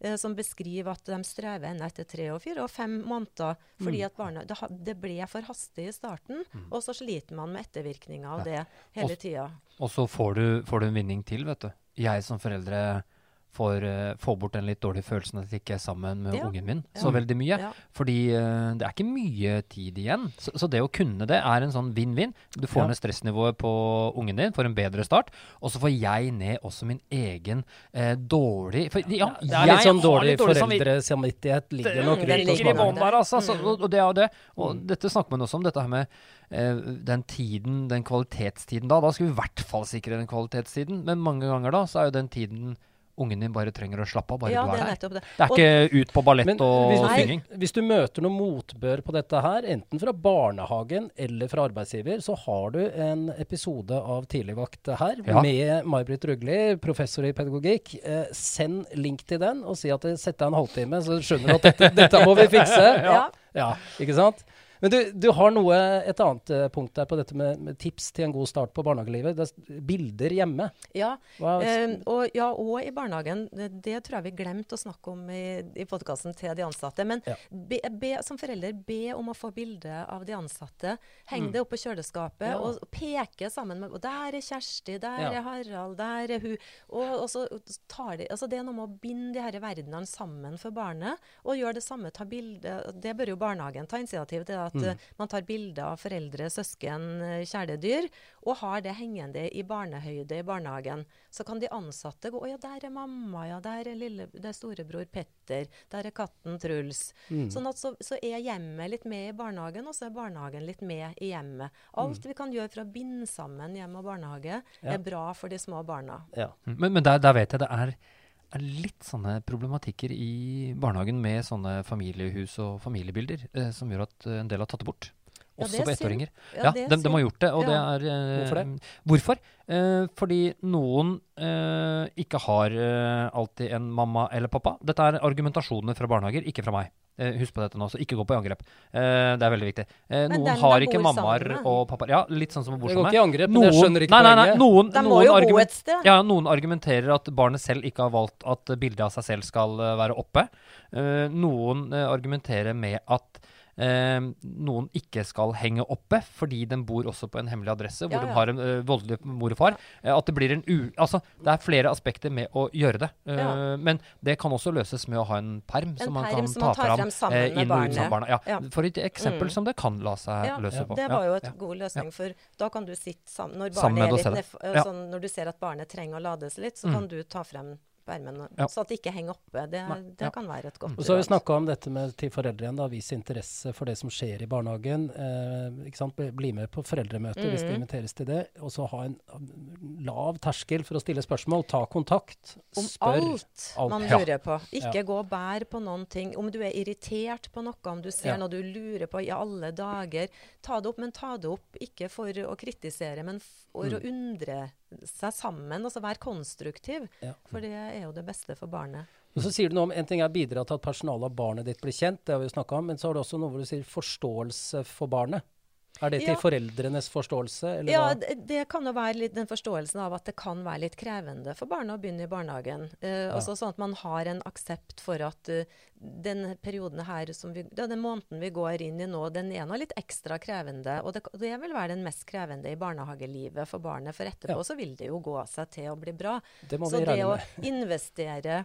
eh, som beskriver at de strever ennå etter tre og fire og fem måneder fordi at barna, det, det ble for hastig i starten. Og så sliter man med ettervirkninger av det hele tida. Og så får du, får du en vinning til, vet du. Jeg som foreldre får, eh, får bort den litt dårlige følelsen at jeg ikke er sammen med Ja. ungen min Ja. så veldig mye. Ja. Fordi uh, det er ikke mye tid igjen. Så, så det å kunne det er en sånn vinn-vinn. Du får Ja. ned stressnivået på ungen din, får en bedre start. Og så får jeg ned også min egen uh, dårlig for, ja, Det er litt sånn dårlig, dårlig foreldresamvittighet ligger nok rundt hos mange. altså. Så, Mm. og, og det er det. Og dette snakker man også om, dette her med uh, den tiden, den kvalitetstiden da. Da skal vi i hvert fall sikre den kvalitetstiden. Men mange ganger da, så er jo den tiden ungen din bare trenger å slappe av, bare ja, du det er er der. det. Det er Og- ikke ut på ballett Men og hvis, synging. hvis du møter noe motbør på dette her, enten fra barnehagen eller fra arbeidsgiver, så har du en episode av Tidligvakt her Ja. med May-Britt Rugli, professor i pedagogikk. Eh, send link til den og si at sett deg en halvtime, så skjønner du at dette, dette må vi fikse. [laughs] Ja. Ja, ikke sant? Men du, du har noe, et annet eh, punkt der på dette med, med tips til en god start på barnehagelivet. Det er bilder hjemme. Ja, Hva, eh, og, ja, og i barnehagen. Det, det tror jeg vi glemte å snakke om i, i podkasten til de ansatte. Men Ja. be, be, som forelder, be om å få bilde av de ansatte. Heng Mm. det opp på kjøleskapet Ja. og peke sammen med og Der er Kjersti, der er Harald, der er hun. Og, og så tar de Altså det er noe med å binde de her verdenene sammen for barnet. Og gjøre det samme. Ta bilde Det bør jo barnehagen ta initiativ til. At Mm. eh, man tar bilder av foreldre, søsken, eh, kjæledyr. Og har det hengende i barnehøyde i barnehagen. Så kan de ansatte gå Å ja, der er mamma, ja. Der er, lille, det er storebror Petter. Der er katten Truls. Mm. Sånn at så, så er hjemmet litt med i barnehagen, og så er barnehagen litt med i hjemmet. Alt vi kan gjøre for å binde sammen hjem og barnehage, Ja. er bra for de små barna. ja. Men, men der, der vet jeg det er, er litt sånne problematikker i barnehagen med sånne familiehus og familiebilder, eh, som gjør at eh, en del har tatt det bort. Også er på ettåringer. Ja, Ja, det er de, de har gjort det, og det er eh, Hvorfor det? Hvorfor? Eh, fordi noen eh, ikke har eh, alltid en mamma eller pappa. Dette er argumentasjoner fra barnehager, ikke fra meg. Eh, husk på dette nå, så ikke gå på i angrep. Eh, det er veldig viktig. Eh, noen har ikke mammaer og pappaer. Ja, litt sånn som å bo sammen. Det går ikke i angrep, men jeg skjønner ikke nei, nei, nei, poenget. noen, De må jo bo et sted. Ja, noen argumenterer at barnet selv ikke har valgt at bildet av seg selv skal være oppe. Eh, noen argumenterer med at eh, noen ikke skal henge oppe fordi de bor også på en hemmelig adresse hvor Ja, de har en eh, voldelig mor og far. Eh, at det blir en u... Altså, det er flere aspekter med å gjøre det. Eh, Ja. Men det kan også løses med å ha en perm som man perm kan som ta man fram sammen eh, inn og ut sammen barna. Ja. Ja. For et eksempel Mm. som det kan la seg Ja, løse på. Det var jo et ja. god løsning, for da kan du sitte sammen når barnet sammen er litt Ja. sånn, Når du ser at barnet trenger å lades litt, så Mm. kan du ta frem permen, Ja. så at det ikke henger oppe. Det, det ja. kan være et godt Og så har vi råd. snakka om dette med til foreldre igjen, da, vis interesse for det som skjer i barnehagen. Eh, ikke sant? Bli- med på foreldremøte hvis det Mhm. inviteres til det. Og så ha en lav terskel for å stille spørsmål. Ta kontakt. Om Spør. alt, alt. man lurer på. Ikke Ja. gå og bær på noen ting. Om du er irritert på noe, om du ser Ja. noe du lurer på i alle dager, ta det opp. Men ta det opp ikke for å kritisere, men for Mm. å undre seg sammen. Altså være konstruktiv. Ja. For det er jo det beste for barnet. Og så sier du noe om En ting er bidra til at personalet av barnet ditt blir kjent, det har vi jo om. Men så har du også noe hvor du sier forståelse for barnet. Er det til Ja. foreldrenes forståelse? Eller Ja, det, det kan jo være litt den forståelsen av at det kan være litt krevende for barna å begynne i barnehagen. Eh, altså Sånn at man har en aksept for at uh, den perioden her, som vi, ja, den måneden vi går inn i nå, den er nå litt ekstra krevende. Og det, det vil være den mest krevende i barnehagelivet for barnet. For etterpå Ja. så vil det jo gå seg til å bli bra. Det Så det å investere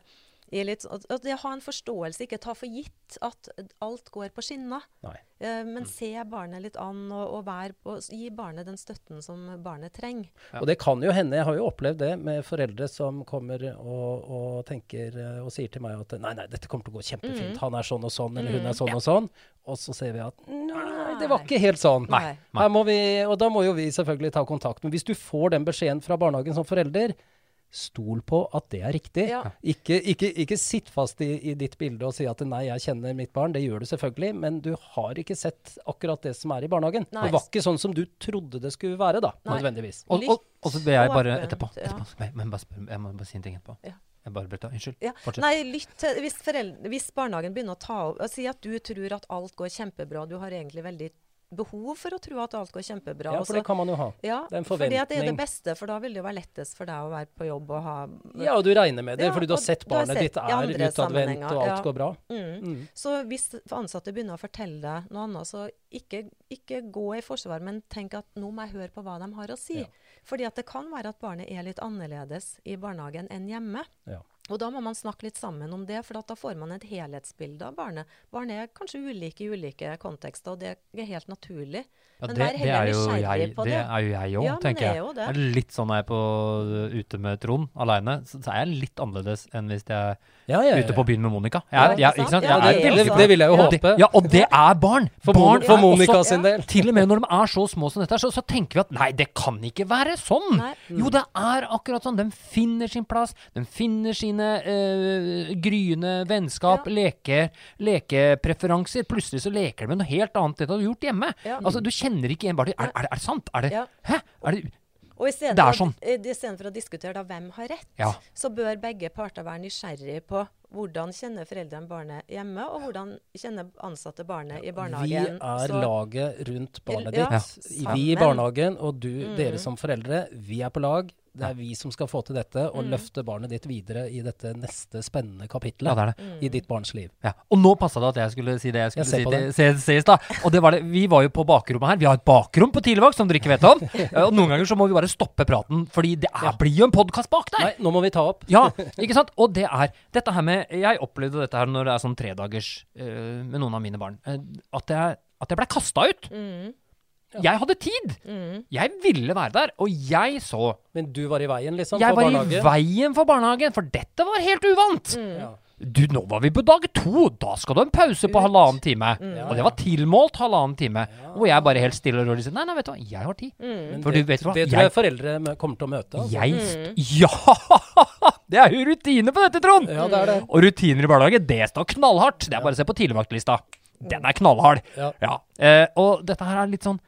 litt at det å ha en forståelse, ikke ta for gitt at alt går på skinner. Nei. Eh, men se barnet litt an, og, og vær, og, gi barnet den støtten som barnet trenger. Og det kan jo hende, jeg har jo opplevd det med foreldre som kommer og, og tenker eh, og sier til meg at nei, nei, dette kommer til å gå kjempefint. Mm. Han er sånn og sånn, eller hun Mm. er sånn og sånn. Og så ser vi at nei, det var ikke helt sånn. Nei. Her må vi, og da må jo vi selvfølgelig ta kontakt. Men hvis du får den beskjeden fra barnehagen som forelder, stol på at det er riktig. Ja. Ikke, ikke, ikke sitt fast i, i ditt bilde og si at nei, jeg kjenner mitt barn. Det gjør du selvfølgelig, men du har ikke sett akkurat det som er i barnehagen. Nei. Det var ikke sånn som du trodde det skulle være, da, Nei. nødvendigvis. Og, og, og så ber jeg bare etterpå, etterpå, ja. jeg, må bare jeg må bare si en ting etterpå. Ja. Jeg bare brøt. Unnskyld. Ja. Fortsett. Nei, lytt til hvis, hvis barnehagen begynner å ta opp Si at du tror at alt går kjempebra. Du har egentlig veldig behov for å tro at alt går kjempebra. Ja, for det kan man jo ha. ja, det er en fordi at det er det beste, for da vil det jo være lettest for deg å være på jobb og ha Ja, og du regner med det, Ja, fordi du har sett har barnet sett ditt er utadvendt, og alt ja. går bra. Mm. Mm. Så hvis ansatte begynner å fortelle deg noe annet, så ikke, ikke gå i forsvar, men tenk at nå må jeg høre på hva de har å si. Ja. Fordi at det kan være at barnet er litt annerledes i barnehagen enn hjemme. Ja. Og da må man snakke litt sammen om det, for at da får man et helhetsbilde av barnet. Barn er kanskje ulike i ulike kontekster, og det er helt naturlig. Ja, Men det, vær heller er nysgjerrig på det det. er jo jeg òg, Ja, tenker er jeg. det. Er litt sånn når jeg er på, ute med Trond alene, så, så er jeg litt annerledes enn hvis jeg er Ja, ja, ja. ute på byen med Monica. Jeg, er- jeg, ikke ikke sant? sant? Jeg det, er det er det, vil jeg jo Ja. håpe. ja, og det er barn! For, barn for er Monica også- sin del. Til og med når de er så små som dette, så, så tenker vi at nei, det kan ikke være sånn. Nei. Jo, det er akkurat sånn. De finner sin plass. De finner sine eh, gryende vennskap, leker, lekepreferanser. Plutselig så leker de med noe helt annet enn det du har gjort hjemme. Ja. Altså, Du kjenner ikke igjen bare er, er, det- er det sant? Er det, Ja. Hæ? Er det, Og er istedenfor sånn. å, i stedet for å diskutere da hvem har rett, Ja. så bør begge parter være nysgjerrig på hvordan kjenner foreldrene barnet hjemme, og hvordan kjenner ansatte barnet i barnehagen. Vi er Så- laget rundt barnet Ja, ditt. Vi i barnehagen og du, Mm. dere som foreldre, vi er på lag. Det er vi som skal få til dette og Mm. løfte barnet ditt videre i dette neste spennende kapitlet Ja, det det. Mm. i ditt barns liv. Ja. Og nå passa det at jeg skulle si det jeg skulle Jeg si til det. se, se i stad. Og det var det. Vi var jo på bakrommet her. Vi har et bakrom på Tidligvakt som dere ikke vet om. [laughs] Og noen ganger så må vi bare stoppe praten, fordi det er, blir jo en podkast bak der. Nei, nå må vi ta opp. Ja, [laughs] ikke sant? Og det er dette her med Jeg opplevde dette her når det er sånn tredagers uh, med noen av mine barn. eh, at jeg, at jeg ble kasta ut. Mm, Jeg hadde tid. mm. Jeg ville være der. Og jeg så Men du var i veien, liksom, Jeg for var barnehage? i veien for barnehagen, for dette var helt uvant. Mm. Ja. Du, nå var vi på dag to. Da skal du ha en pause på Ut. halvannen time. Ja, Og det var tilmålt halvannen time. Hvor jeg bare helt stille og rolig sier nei, nei, vet du hva, jeg har tid. Mm. For det, du vet hva, det tror jeg- jeg foreldre kommer til å møte. Altså. Jeg st Ja! [laughs] Det er jo rutine på dette, Trond! Ja, det er det. Og rutiner i barnehage, det står knallhardt. Det er bare å se på tidligvaktlista. Den er knallhard. Ja. Ja. Eh, og dette her er litt sånn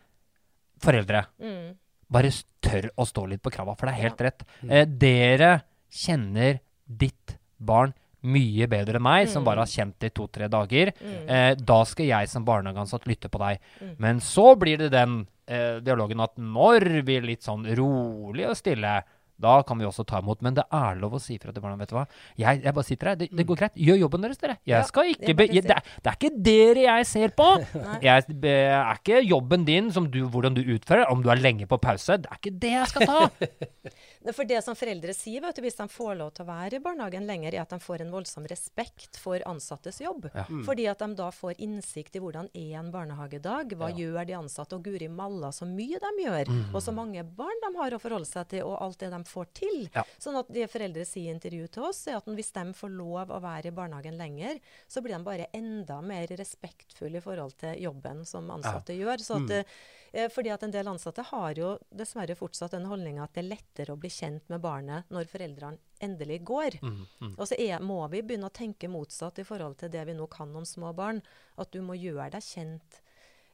Foreldre, Mm. bare tør å stå litt på krava, for det er helt rett. Eh, dere kjenner ditt barn mye bedre enn meg, som bare har kjent det i to-tre dager. Eh, da skal jeg som barnehageansatt lytte på deg. Men så blir det den eh, dialogen at når vi er litt sånn rolig og stille, da kan vi også ta imot. Men det er lov å si fra til barna, vet du hva. Jeg, jeg bare sitter her. Det, det går greit. Gjør jobben deres, dere. Jeg Ja, skal ikke jeg be, jeg, det, er, det er ikke dere jeg ser på. [laughs] Jeg be, er ikke jobben din som du, hvordan du utfører, om du er lenge på pause. Det er ikke det jeg skal ta. [laughs] For det som foreldre sier, vet du, hvis de får lov til å være i barnehagen lenger, er at de får en voldsom respekt for ansattes jobb. Fordi at de da får innsikt i hvordan er en barnehagedag, hva gjør de ansatte, og guri malla så mye de gjør, og så mange barn de har å forholde seg til, og alt det de får til. Ja. Sånn at det foreldre sier i intervju til oss, er at hvis de får lov å være i barnehagen lenger, så blir de bare enda mer respektfulle i forhold til jobben som ansatte gjør. Så at, mm. fordi at en del ansatte har jo dessverre fortsatt den holdninga at det er lettere å bli kjent med barnet når foreldrene endelig går. Og så er, må vi begynne å tenke motsatt i forhold til det vi nå kan om små barn. At du må gjøre deg kjent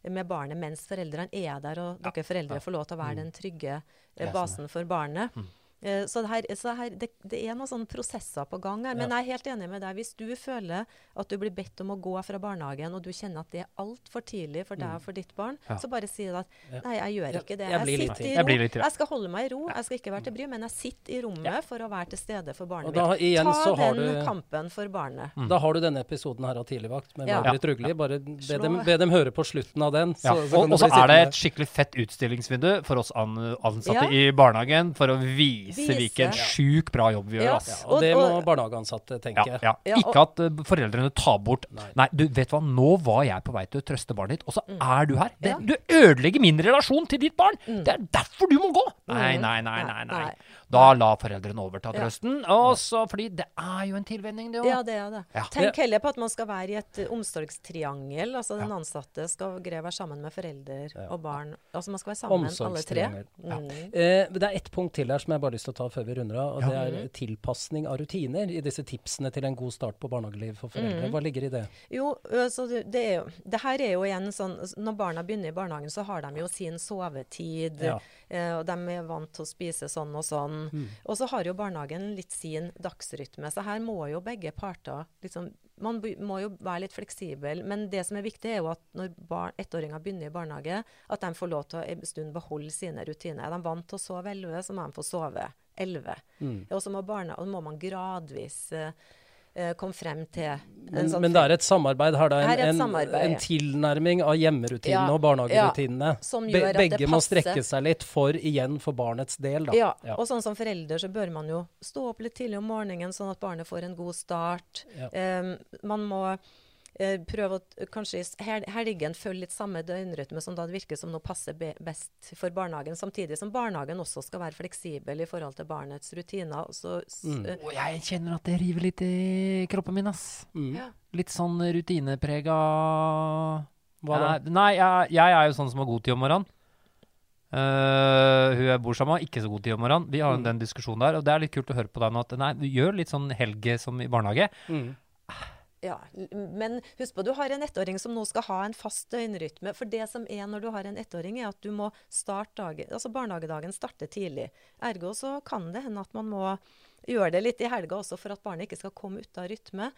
med barnet mens foreldrene er der, og dere foreldre får lov til å være den trygge eh, basen for barnet. Eh, Så, det, her, så her, det, det er noen sånne prosesser på gang her. Men jeg er helt enig med deg. Hvis du føler at du blir bedt om å gå fra barnehagen, og du kjenner at det er altfor tidlig for deg og for ditt barn, så bare si det at nei, jeg gjør Ja, ikke det. jeg Jeg, sitter i Jeg ro. blir litt trist. Jeg skal holde meg i ro. Jeg skal ikke være til bry, men jeg sitter i rommet for å være til stede for barnet Og da igjen Ta den du- kampen for barnet. Da har du denne episoden her av Tidligvakt med Ja. Margaret Rugli. Bare be dem, be dem høre på slutten av den. Ja. Så, så Og, og så er det et skikkelig fett utstillingsvindu for oss an ansatte Ja. i barnehagen for å vise, Vise. hvilken en sjukt bra jobb vi gjør. Ass. ja, og det må barnehageansatte tenke. Ja, ja. Ja, Ikke at uh, foreldrene tar bort Nei. Nei, du vet hva, nå var jeg på vei til å trøste barnet ditt, og så er du her. Det, Mm. Ja. Du ødelegger min relasjon til ditt barn! Det er derfor du må gå! Mm. nei, nei, nei. Nei, nei. nei. Da la foreldrene overta trøsten. Og så, fordi det er jo en tilvenning, det òg. Ja, det er det. Ja. Tenk heller på at man skal være i et omsorgstriangel. Altså den ansatte skal greie å være sammen med forelder og barn. Altså man skal være sammen alle tre. Mm. Eh, det er ett punkt til her som jeg bare har lyst til å ta før vi runder av. og Det er tilpasning av rutiner i disse tipsene til en god start på barnehageliv for foreldre. Hva ligger i det? Jo, altså det, det, er jo, det her er jo igjen sånn Når barna begynner i barnehagen, så har de jo sin sovetid. Ja. Eh, og de er vant til å spise sånn og sånn. Og så har jo barnehagen litt sin dagsrytme. Så her må jo begge parter liksom Man må jo være litt fleksibel. Men det som er viktig, er jo at når barn, ettåringer begynner i barnehage, at de får lov til å en stund beholde sine rutiner. Er de vant til å sove 11, så må de få sove 11. Og så må, barna, og må man gradvis eh, eh, komme frem til sånn men det er et samarbeid her, da. En, en, samarbeid. en tilnærming av hjemmerutinene Ja, og barnehagerutinene. ja, Be- begge må strekke seg litt for igjen for barnets del, da. Ja, Ja. og sånn som forelder så bør man jo stå opp litt tidlig om morgenen, sånn at barnet får en god start. Em, man må eh, prøve å kanskje i helgen følge litt samme døgnrytme som da det virker som noe passer be best for barnehagen, samtidig som barnehagen også skal være fleksibel i forhold til barnets rutiner. Så, Mm. eh, Og jeg kjenner at det river litt i kroppen min, ass. Mm. Ja. Litt sånn rutineprega Hva da? Nei, jeg, jeg er jo sånn som har god tid om morgenen. Uh, hun jeg bor sammen med, har ikke så god tid om morgenen. Vi har jo Mm. den diskusjonen der, og det er litt kult å høre på deg nå at nei, du gjør litt sånn helge som i barnehage. Mm. Ja, men husk på, du har en ettåring som nå skal ha en fast døgnrytme. For det som er når du har en ettåring, er at du må starte dagen Altså barnehagedagen starter tidlig. Ergo så kan det hende at man må gjøre det litt i helga også for at barnet ikke skal komme ut av rytme.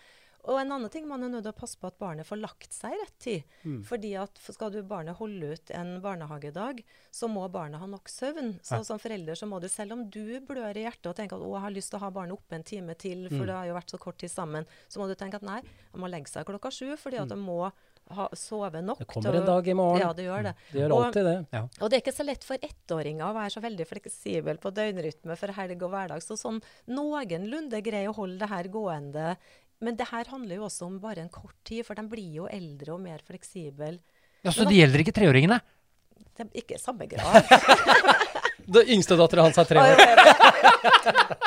Og en annen ting man er nødt til å passe på at barnet får lagt seg i rett tid. Fordi at skal du barnet holde ut en barnehagedag, så må barnet ha nok søvn. Så som forelder så må du, selv om du blør i hjertet og tenker at å, jeg har lyst til å ha barnet oppe en time til, for det har jo vært så kort tid sammen, så må du tenke at nei, jeg må legge seg klokka sju, fordi at jeg må ha, sove nok. Det kommer en dag i morgen. Ja, det gjør det. Det gjør Og- alltid det. og det er ikke så lett for ettåringer å være så veldig fleksibel på døgnrytme for helg og hverdag. Så sånn noenlunde greier å holde det her gående. Men det her handler jo også om bare en kort tid, for de blir jo eldre og mer fleksible. Ja, Så det gjelder ikke treåringene? Det er ikke i samme grad. [laughs] Det yngste dattera hans er tre år.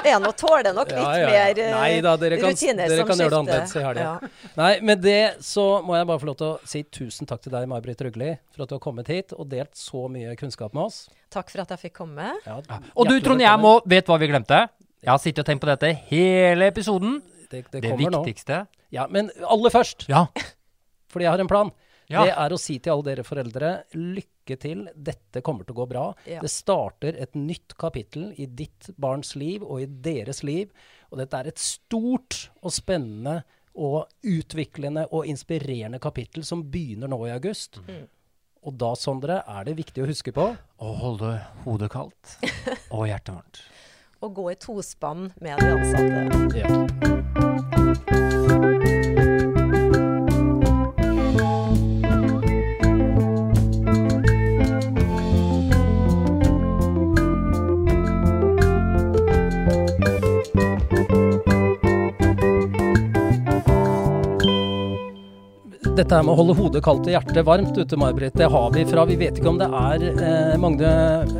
En og tåler nok litt Ja, ja, ja. mer uh, Nei da, dere kan, rutiner dere som kan gjøre det annerledes i helga. Ja. Nei, med det så må jeg bare få lov til å si tusen takk til deg, May-Britt Rugli, for at du har kommet hit og delt så mye kunnskap med oss. Takk for at jeg fikk komme. Ja, Og du, Trond, jeg må Vet hva vi glemte? Jeg har sittet og tenkt på dette hele episoden. Det, det Det kommer nå. viktigste Ja, men aller først, Ja. [laughs] fordi jeg har en plan. Ja. Det er å si til alle dere foreldre lykke til, dette kommer til å gå bra. Ja. Det starter et nytt kapittel i ditt barns liv og i deres liv. Og dette er et stort og spennende og utviklende og inspirerende kapittel som begynner nå i august. Mm. Og da, Sondre, er det viktig å huske på Å holde hodet kaldt [laughs] og hjertet varmt. Å gå i tospann med de ansatte. ja. Dette her med å holde hodet kaldt og hjertet varmt ute, May-Britt, det har vi fra Vi vet ikke om det er eh, Magne,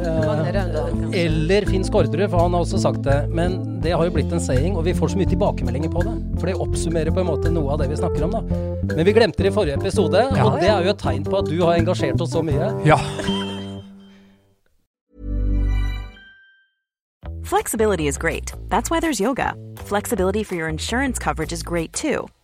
eh, eller Finn Skårderud, for han har også sagt det. Men det har jo blitt en saying, og vi får så mye tilbakemeldinger på det. For det oppsummerer på en måte noe av det vi snakker om, da. Men vi glemte det i forrige episode, og det er jo et tegn på at du har engasjert oss så mye. Ja. Flexibility is great. That's why there's yoga. Flexibility for your insurance coverage is great too.